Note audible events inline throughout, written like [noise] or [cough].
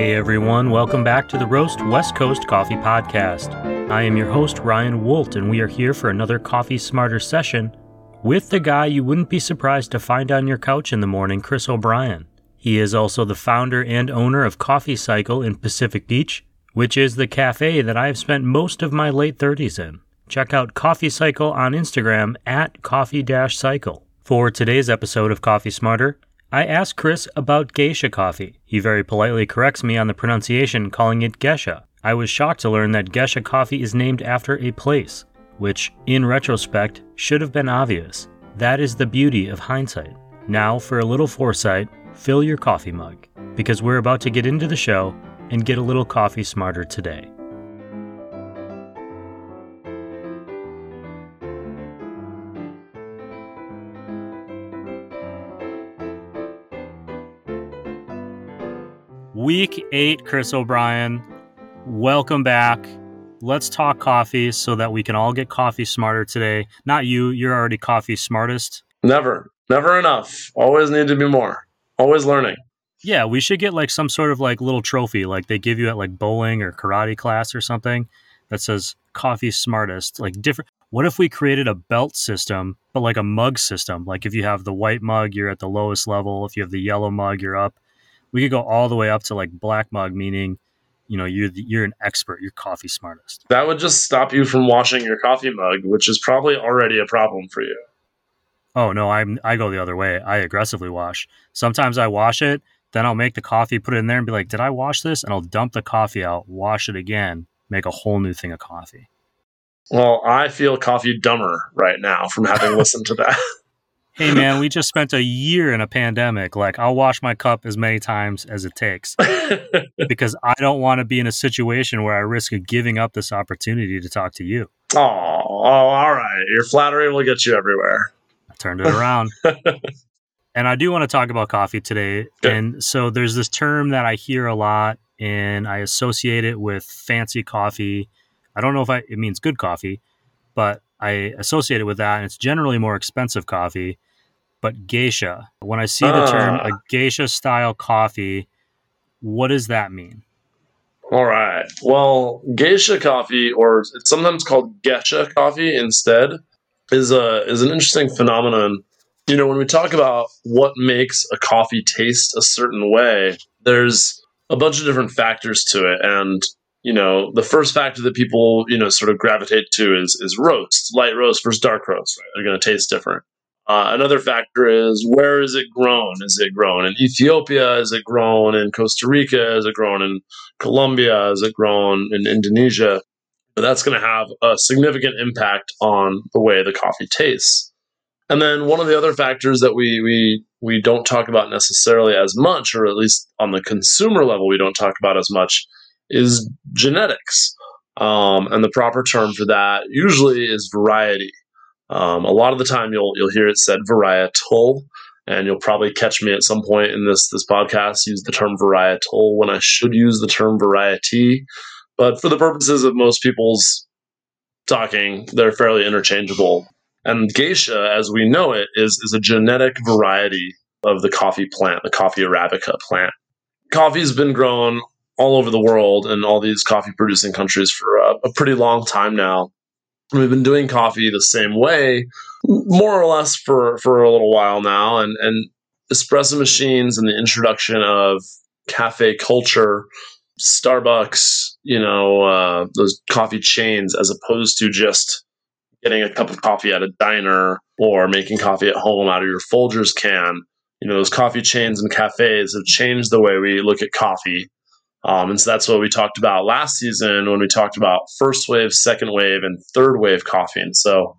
Hey everyone, welcome back to the Roast West Coast Coffee Podcast. I am your host, Ryan Wolt, and we are here for another Coffee Smarter session with the guy you wouldn't be surprised to find on your couch in the morning, Chris O'Brien. He is also the founder and owner of Coffee Cycle in Pacific Beach, which is the cafe that I have spent most of my late 30s in. Check out Coffee Cycle on Instagram at coffee cycle. For today's episode of Coffee Smarter, I asked Chris about geisha coffee. He very politely corrects me on the pronunciation, calling it Gesha. I was shocked to learn that geisha coffee is named after a place, which, in retrospect, should have been obvious. That is the beauty of hindsight. Now, for a little foresight, fill your coffee mug, because we're about to get into the show and get a little coffee smarter today. Week eight, Chris O'Brien. Welcome back. Let's talk coffee so that we can all get coffee smarter today. Not you, you're already coffee smartest. Never, never enough. Always need to be more. Always learning. Yeah, we should get like some sort of like little trophy like they give you at like bowling or karate class or something that says coffee smartest. Like different what if we created a belt system, but like a mug system? Like if you have the white mug, you're at the lowest level. If you have the yellow mug, you're up we could go all the way up to like black mug, meaning you know you're the, you're an expert, you're coffee smartest. That would just stop you from washing your coffee mug, which is probably already a problem for you. Oh no, I'm I go the other way. I aggressively wash. Sometimes I wash it, then I'll make the coffee, put it in there, and be like, "Did I wash this?" And I'll dump the coffee out, wash it again, make a whole new thing of coffee. Well, I feel coffee dumber right now from having [laughs] listened to that. Hey man, we just spent a year in a pandemic. Like I'll wash my cup as many times as it takes [laughs] because I don't want to be in a situation where I risk giving up this opportunity to talk to you. Oh, oh all right. Your flattery will get you everywhere. I turned it around. [laughs] and I do want to talk about coffee today. Good. And so there's this term that I hear a lot and I associate it with fancy coffee. I don't know if I, it means good coffee, but I associate it with that, and it's generally more expensive coffee. But geisha, when I see the uh. term a geisha style coffee, what does that mean? All right. Well, geisha coffee, or it's sometimes called geisha coffee instead, is a is an interesting phenomenon. You know, when we talk about what makes a coffee taste a certain way, there's a bunch of different factors to it, and you know, the first factor that people, you know, sort of gravitate to is is roast, light roast versus dark roast. Right? They're going to taste different. Uh, another factor is where is it grown? Is it grown in Ethiopia? Is it grown in Costa Rica? Is it grown in Colombia? Is it grown in Indonesia? But that's going to have a significant impact on the way the coffee tastes. And then one of the other factors that we we we don't talk about necessarily as much, or at least on the consumer level, we don't talk about as much, is genetics. Um, and the proper term for that usually is variety. Um, a lot of the time, you'll you'll hear it said varietal, and you'll probably catch me at some point in this this podcast use the term varietal when I should use the term variety. But for the purposes of most people's talking, they're fairly interchangeable. And geisha, as we know it, is is a genetic variety of the coffee plant, the coffee arabica plant. Coffee's been grown all over the world in all these coffee producing countries for a, a pretty long time now. We've been doing coffee the same way, more or less for, for a little while now. And, and espresso machines and the introduction of cafe culture, Starbucks, you know, uh, those coffee chains, as opposed to just getting a cup of coffee at a diner or making coffee at home out of your Folgers can. You know, those coffee chains and cafes have changed the way we look at coffee um, and so that's what we talked about last season when we talked about first wave, second wave, and third wave coffee. And so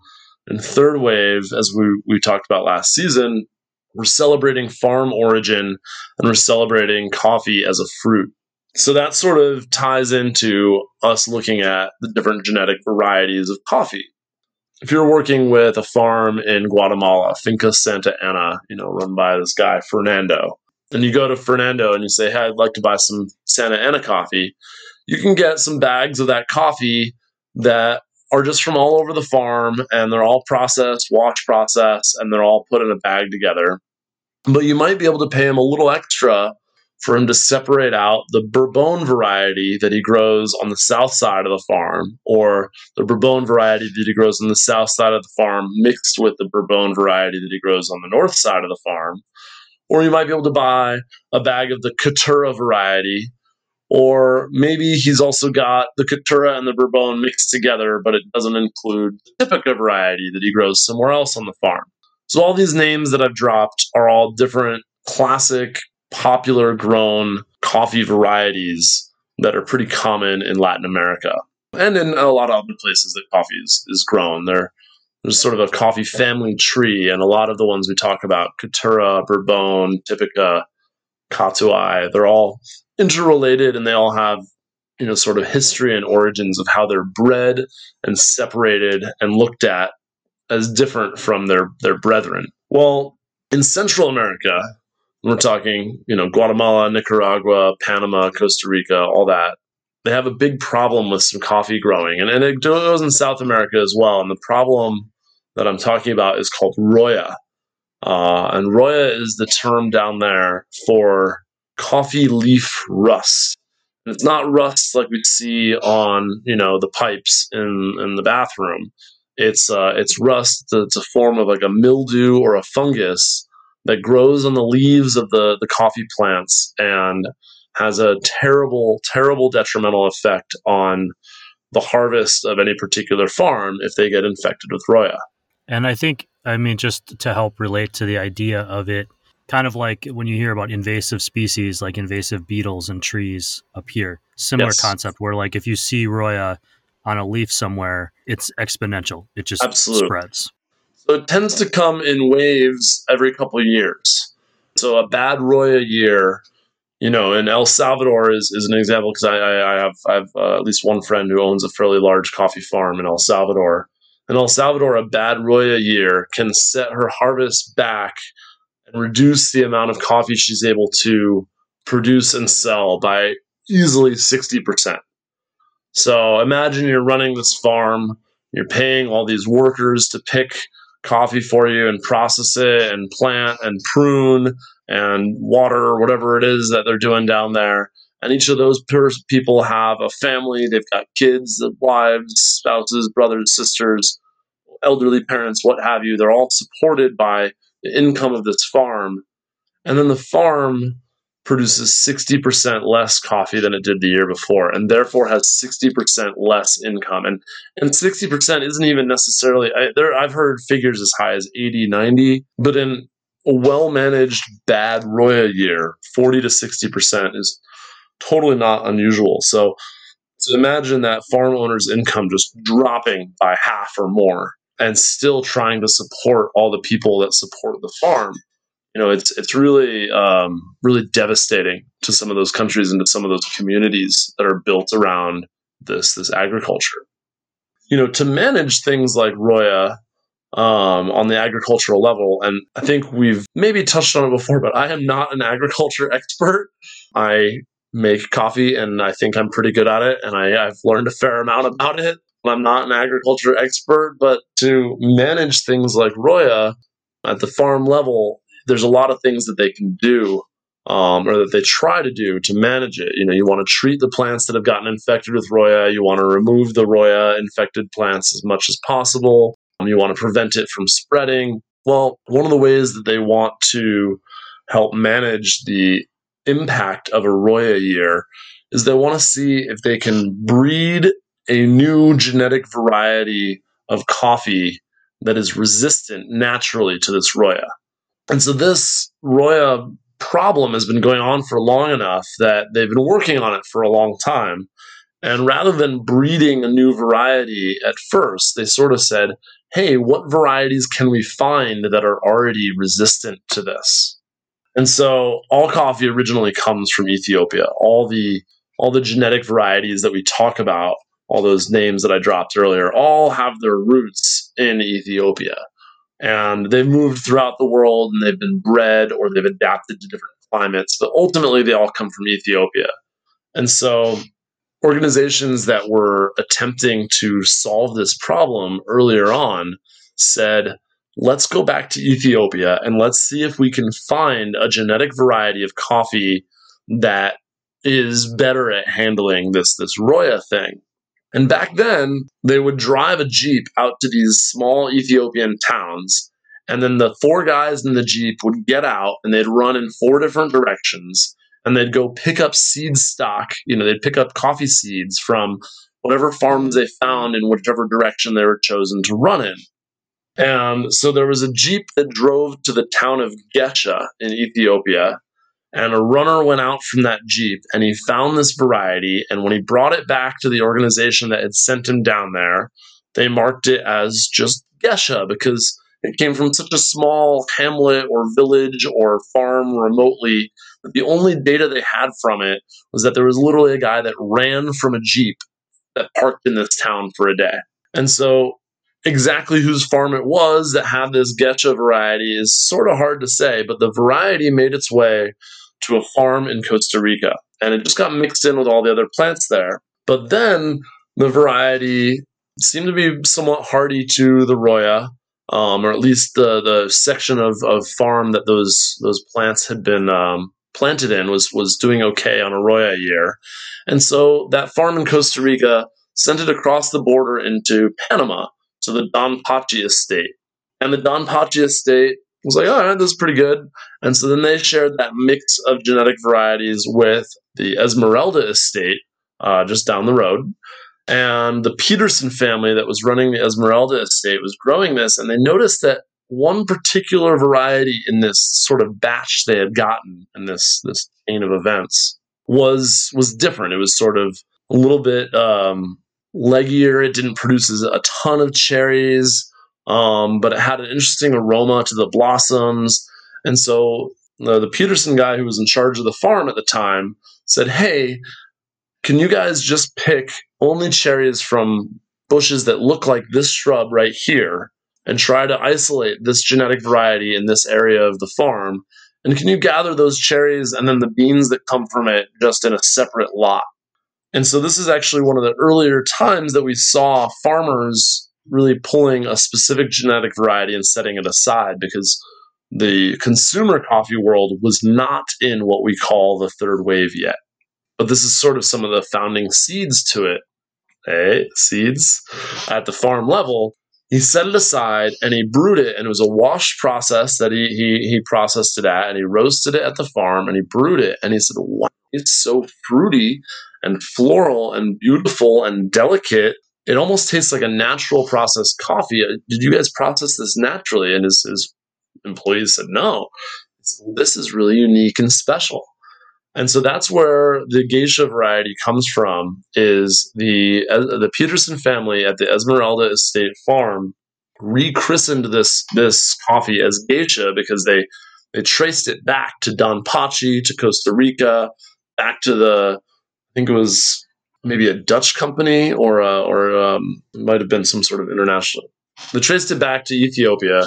in third wave, as we, we talked about last season, we're celebrating farm origin and we're celebrating coffee as a fruit. So that sort of ties into us looking at the different genetic varieties of coffee. If you're working with a farm in Guatemala, Finca Santa Ana, you know, run by this guy, Fernando, and you go to Fernando and you say, Hey, I'd like to buy some Santa Ana coffee, you can get some bags of that coffee that are just from all over the farm and they're all processed, wash processed, and they're all put in a bag together. But you might be able to pay him a little extra for him to separate out the Bourbon variety that he grows on the south side of the farm, or the Bourbon variety that he grows on the south side of the farm mixed with the Bourbon variety that he grows on the north side of the farm. Or you might be able to buy a bag of the Caturra variety, or maybe he's also got the Caturra and the Bourbon mixed together, but it doesn't include the Typica variety that he grows somewhere else on the farm. So all these names that I've dropped are all different classic popular grown coffee varieties that are pretty common in Latin America and in a lot of other places that coffee is, is grown. There, there's sort of a coffee family tree, and a lot of the ones we talk about, Caturra, Bourbon, Typica, Catuai, they're all interrelated and they all have you know sort of history and origins of how they're bred and separated and looked at as different from their their brethren. Well, in Central America, we're talking, you know, Guatemala, Nicaragua, Panama, Costa Rica, all that. They have a big problem with some coffee growing, and, and it goes in South America as well. And the problem that I'm talking about is called roya. Uh, and roya is the term down there for coffee leaf rust. And it's not rust like we see on, you know, the pipes in, in the bathroom. It's uh, it's rust. It's a form of like a mildew or a fungus that grows on the leaves of the, the coffee plants and has a terrible, terrible detrimental effect on the harvest of any particular farm if they get infected with roya. And I think, I mean, just to help relate to the idea of it, kind of like when you hear about invasive species like invasive beetles and trees up here, similar yes. concept where, like, if you see roya on a leaf somewhere, it's exponential. It just Absolutely. spreads. So it tends to come in waves every couple of years. So a bad Roya year, you know, and El Salvador is, is an example because I, I, I, have I have uh, at least one friend who owns a fairly large coffee farm in El Salvador. In El Salvador, a bad Roya year can set her harvest back and reduce the amount of coffee she's able to produce and sell by easily 60%. So imagine you're running this farm, you're paying all these workers to pick coffee for you and process it and plant and prune and water whatever it is that they're doing down there. And each of those people have a family. They've got kids, wives, spouses, brothers, sisters, elderly parents, what have you. They're all supported by the income of this farm. And then the farm produces 60% less coffee than it did the year before and therefore has 60% less income and and 60% isn't even necessarily I, there I've heard figures as high as 80 90 but in a well managed bad roya year 40 to 60% is totally not unusual so to imagine that farm owner's income just dropping by half or more and still trying to support all the people that support the farm you know, it's it's really um, really devastating to some of those countries and to some of those communities that are built around this this agriculture. You know, to manage things like Roya um, on the agricultural level, and I think we've maybe touched on it before, but I am not an agriculture [laughs] expert. I make coffee, and I think I'm pretty good at it, and I, I've learned a fair amount about it. I'm not an agriculture expert, but to manage things like Roya at the farm level, there's a lot of things that they can do um, or that they try to do to manage it. You know, you want to treat the plants that have gotten infected with Roya. You want to remove the Roya infected plants as much as possible. Um, you want to prevent it from spreading. Well, one of the ways that they want to help manage the impact of a Roya year is they want to see if they can breed a new genetic variety of coffee that is resistant naturally to this Roya. And so this Roya problem has been going on for long enough that they've been working on it for a long time. And rather than breeding a new variety at first, they sort of said, hey, what varieties can we find that are already resistant to this? And so all coffee originally comes from Ethiopia. All the all the genetic varieties that we talk about, all those names that I dropped earlier, all have their roots in Ethiopia and they've moved throughout the world and they've been bred or they've adapted to different climates, but ultimately they all come from Ethiopia. And so organizations that were attempting to solve this problem earlier on said, let's go back to Ethiopia and let's see if we can find a genetic variety of coffee that is better at handling this this Roya thing. And back then, they would drive a Jeep out to these small Ethiopian towns. And then the four guys in the Jeep would get out and they'd run in four different directions and they'd go pick up seed stock. You know, they'd pick up coffee seeds from whatever farms they found in whichever direction they were chosen to run in. And so there was a Jeep that drove to the town of Gesha in Ethiopia and a runner went out from that Jeep and he found this variety. And when he brought it back to the organization that had sent him down there, they marked it as just Gesha because it came from such a small hamlet or village or farm remotely that the only data they had from it was that there was literally a guy that ran from a Jeep that parked in this town for a day. And so exactly whose farm it was that had this Gesha variety is sort of hard to say, but the variety made its way to a farm in Costa Rica. And it just got mixed in with all the other plants there. But then the variety seemed to be somewhat hardy to the Roya, um, or at least the, the section of, of farm that those those plants had been um, planted in was was doing okay on a Roya year. And so that farm in Costa Rica sent it across the border into Panama to the Don Pachi estate. And the Don Pachi estate was like, all right, this is pretty good. And so then they shared that mix of genetic varieties with the Esmeralda estate uh, just down the road. And the Peterson family that was running the Esmeralda estate was growing this, and they noticed that one particular variety in this sort of batch they had gotten in this this chain of events was was different. It was sort of a little bit um, leggier. It didn't produce a ton of cherries um, but it had an interesting aroma to the blossoms. And so the, the Peterson guy who was in charge of the farm at the time said, Hey, can you guys just pick only cherries from bushes that look like this shrub right here and try to isolate this genetic variety in this area of the farm? And can you gather those cherries and then the beans that come from it just in a separate lot? And so this is actually one of the earlier times that we saw farmers really pulling a specific genetic variety and setting it aside because the consumer coffee world was not in what we call the third wave yet. But this is sort of some of the founding seeds to it. Hey, seeds at the farm level. He set it aside and he brewed it, and it was a wash process that he he he processed it at, and he roasted it at the farm, and he brewed it, and he said, "Wow, it's so fruity and floral and beautiful and delicate it almost tastes like a natural processed coffee. Uh, did you guys process this naturally? And his, his employees said, no. This is really unique and special. And so that's where the geisha variety comes from is the uh, the Peterson family at the Esmeralda Estate Farm rechristened this this coffee as geisha because they they traced it back to Don Pachi to Costa Rica, back to the I think it was maybe a Dutch company or a, or um, might have been some sort of international. They traced it back to Ethiopia,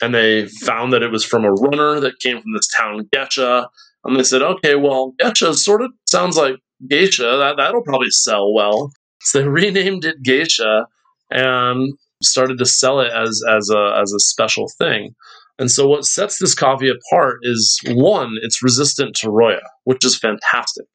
and they found that it was from a runner that came from this town Gesha. And they said, okay, well, Gesha sort of sounds like geisha. That that'll probably sell well. So they [laughs] renamed it geisha and started to sell it as as a as a special thing. And so what sets this coffee apart is one, it's resistant to Roya, which is fantastic.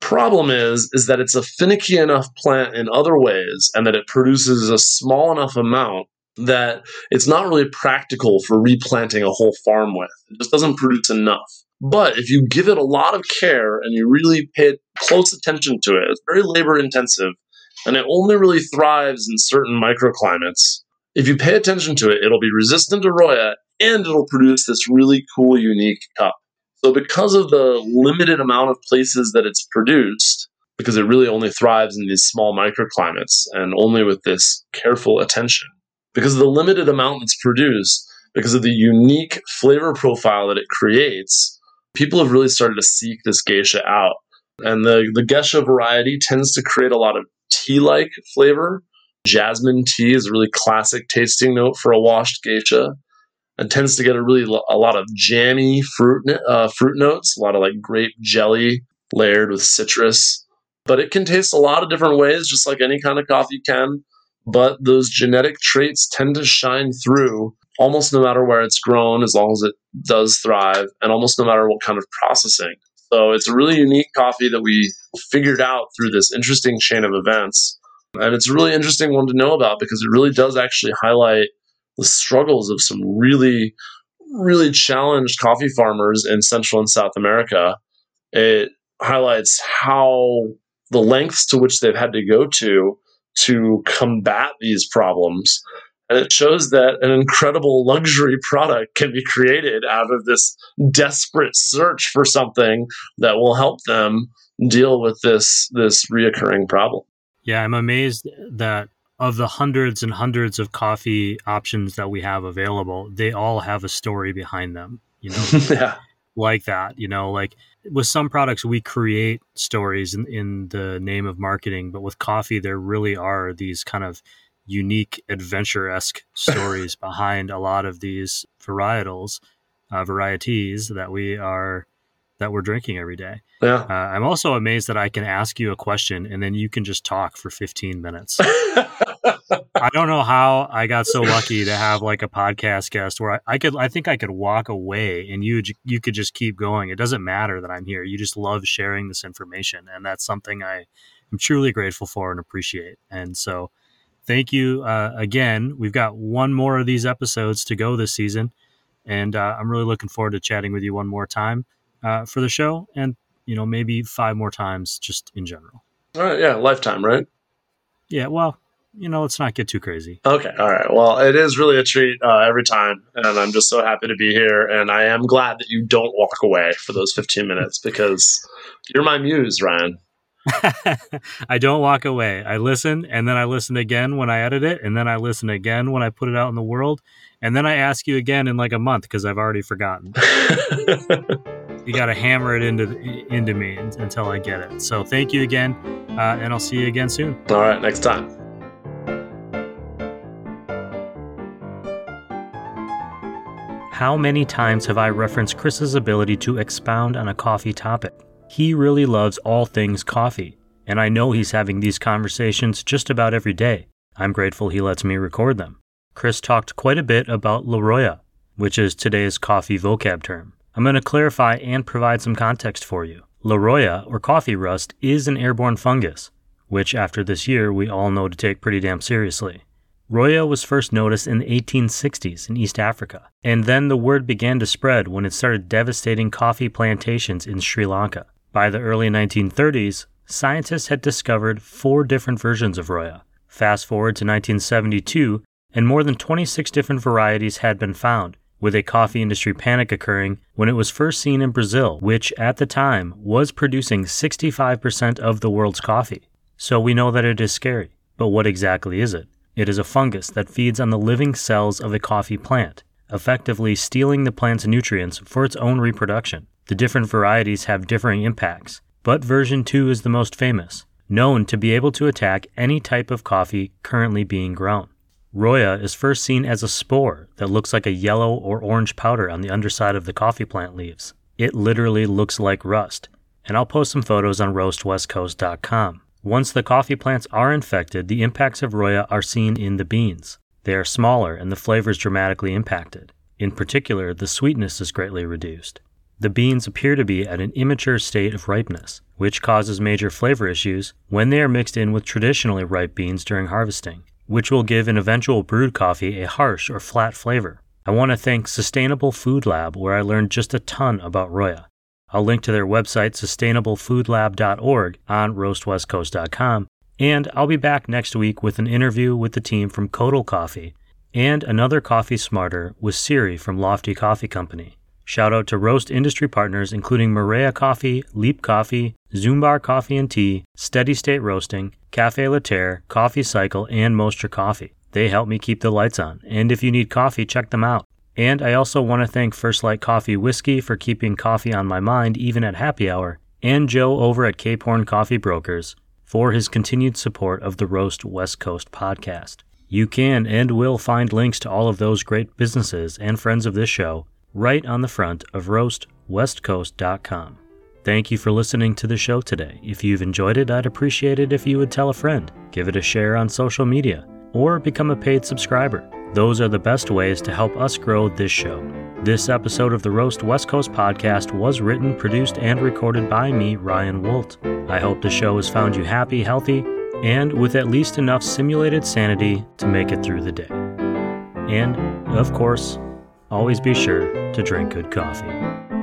Problem is, is that it's a finicky enough plant in other ways, and that it produces a small enough amount that it's not really practical for replanting a whole farm with. It just doesn't produce enough. But if you give it a lot of care and you really pay close attention to it, it's very labor intensive and it only really thrives in certain microclimates. If you pay attention to it, it'll be resistant to Roya and it'll produce this really cool, unique cup. So, because of the limited amount of places that it's produced, because it really only thrives in these small microclimates and only with this careful attention, because of the limited amount that's produced, because of the unique flavor profile that it creates, people have really started to seek this geisha out. And the, the geisha variety tends to create a lot of tea like flavor. Jasmine tea is a really classic tasting note for a washed geisha and tends to get a really a lot of jammy fruit uh, fruit notes, a lot of like grape jelly layered with citrus. But it can taste a lot of different ways, just like any kind of coffee can. But those genetic traits tend to shine through almost no matter where it's grown, as long as it does thrive, and almost no matter what kind of processing. So it's a really unique coffee that we figured out through this interesting chain of events. And it's a really interesting one to know about because it really does actually highlight the struggles of some really, really challenged coffee farmers in Central and South America. It highlights how the lengths to which they've had to go to to combat these problems. And it shows that an incredible luxury product can be created out of this desperate search for something that will help them deal with this this reoccurring problem. Yeah, I'm amazed that of the hundreds and hundreds of coffee options that we have available, they all have a story behind them. You know, [laughs] yeah. like that. You know, like with some products we create stories in, in the name of marketing, but with coffee there really are these kind of unique adventure esque [laughs] stories behind a lot of these varietals, uh, varieties that we are that we're drinking every day. Yeah. Uh, I'm also amazed that I can ask you a question and then you can just talk for 15 minutes. [laughs] I don't know how I got so lucky to have like a podcast guest where I, I, could, I think I could walk away and you, you could just keep going. It doesn't matter that I'm here. You just love sharing this information. And that's something I am truly grateful for and appreciate. And so thank you uh, again. We've got one more of these episodes to go this season. And uh, I'm really looking forward to chatting with you one more time uh, for the show and, you know, maybe five more times just in general. All right. Yeah. Lifetime, right? Yeah. Well, you know, let's not get too crazy. Okay. All right. Well, it is really a treat uh, every time. And I'm just so happy to be here. And I am glad that you don't walk away for those 15 minutes because you're my muse, Ryan. [laughs] I don't walk away. I listen and then I listen again when I edit it. And then I listen again when I put it out in the world. And then I ask you again in like a month because I've already forgotten. [laughs] you got to hammer it into into me until I get it. So thank you again, uh, and I'll see you again soon. All right, next time. How many times have I referenced Chris's ability to expound on a coffee topic? He really loves all things coffee, and I know he's having these conversations just about every day. I'm grateful he lets me record them. Chris talked quite a bit about La Roya, which is today's coffee vocab term. I'm going to clarify and provide some context for you. La Roya, or coffee rust, is an airborne fungus, which after this year we all know to take pretty damn seriously. Roya was first noticed in the 1860s in East Africa, and then the word began to spread when it started devastating coffee plantations in Sri Lanka. By the early 1930s, scientists had discovered four different versions of Roya. Fast forward to 1972, and more than 26 different varieties had been found, with a coffee industry panic occurring when it was first seen in Brazil, which at the time was producing 65% of the world's coffee. So we know that it is scary. But what exactly is it? It is a fungus that feeds on the living cells of a coffee plant, effectively stealing the plant's nutrients for its own reproduction. The different varieties have differing impacts, but version 2 is the most famous, known to be able to attack any type of coffee currently being grown. Roya is first seen as a spore that looks like a yellow or orange powder on the underside of the coffee plant leaves. It literally looks like rust, and I'll post some photos on roastwestcoast.com. Once the coffee plants are infected, the impacts of Roya are seen in the beans. They are smaller and the flavor is dramatically impacted. In particular, the sweetness is greatly reduced. The beans appear to be at an immature state of ripeness, which causes major flavor issues when they are mixed in with traditionally ripe beans during harvesting, which will give an eventual brewed coffee a harsh or flat flavor. I want to thank Sustainable Food Lab, where I learned just a ton about Roya. I'll link to their website, sustainablefoodlab.org, on roastwestcoast.com. And I'll be back next week with an interview with the team from Codal Coffee and another Coffee Smarter with Siri from Lofty Coffee Company. Shout out to roast industry partners including Maria Coffee, Leap Coffee, Zumbar Coffee and Tea, Steady State Roasting, Cafe Laterre, Coffee Cycle, and Mostra Coffee. They help me keep the lights on, and if you need coffee, check them out. And I also want to thank First Light Coffee Whiskey for keeping coffee on my mind even at happy hour, and Joe over at Cape Horn Coffee Brokers for his continued support of the Roast West Coast podcast. You can and will find links to all of those great businesses and friends of this show right on the front of roastwestcoast.com. Thank you for listening to the show today. If you've enjoyed it, I'd appreciate it if you would tell a friend, give it a share on social media, or become a paid subscriber. Those are the best ways to help us grow this show. This episode of the Roast West Coast podcast was written, produced, and recorded by me, Ryan Wolt. I hope the show has found you happy, healthy, and with at least enough simulated sanity to make it through the day. And, of course, always be sure to drink good coffee.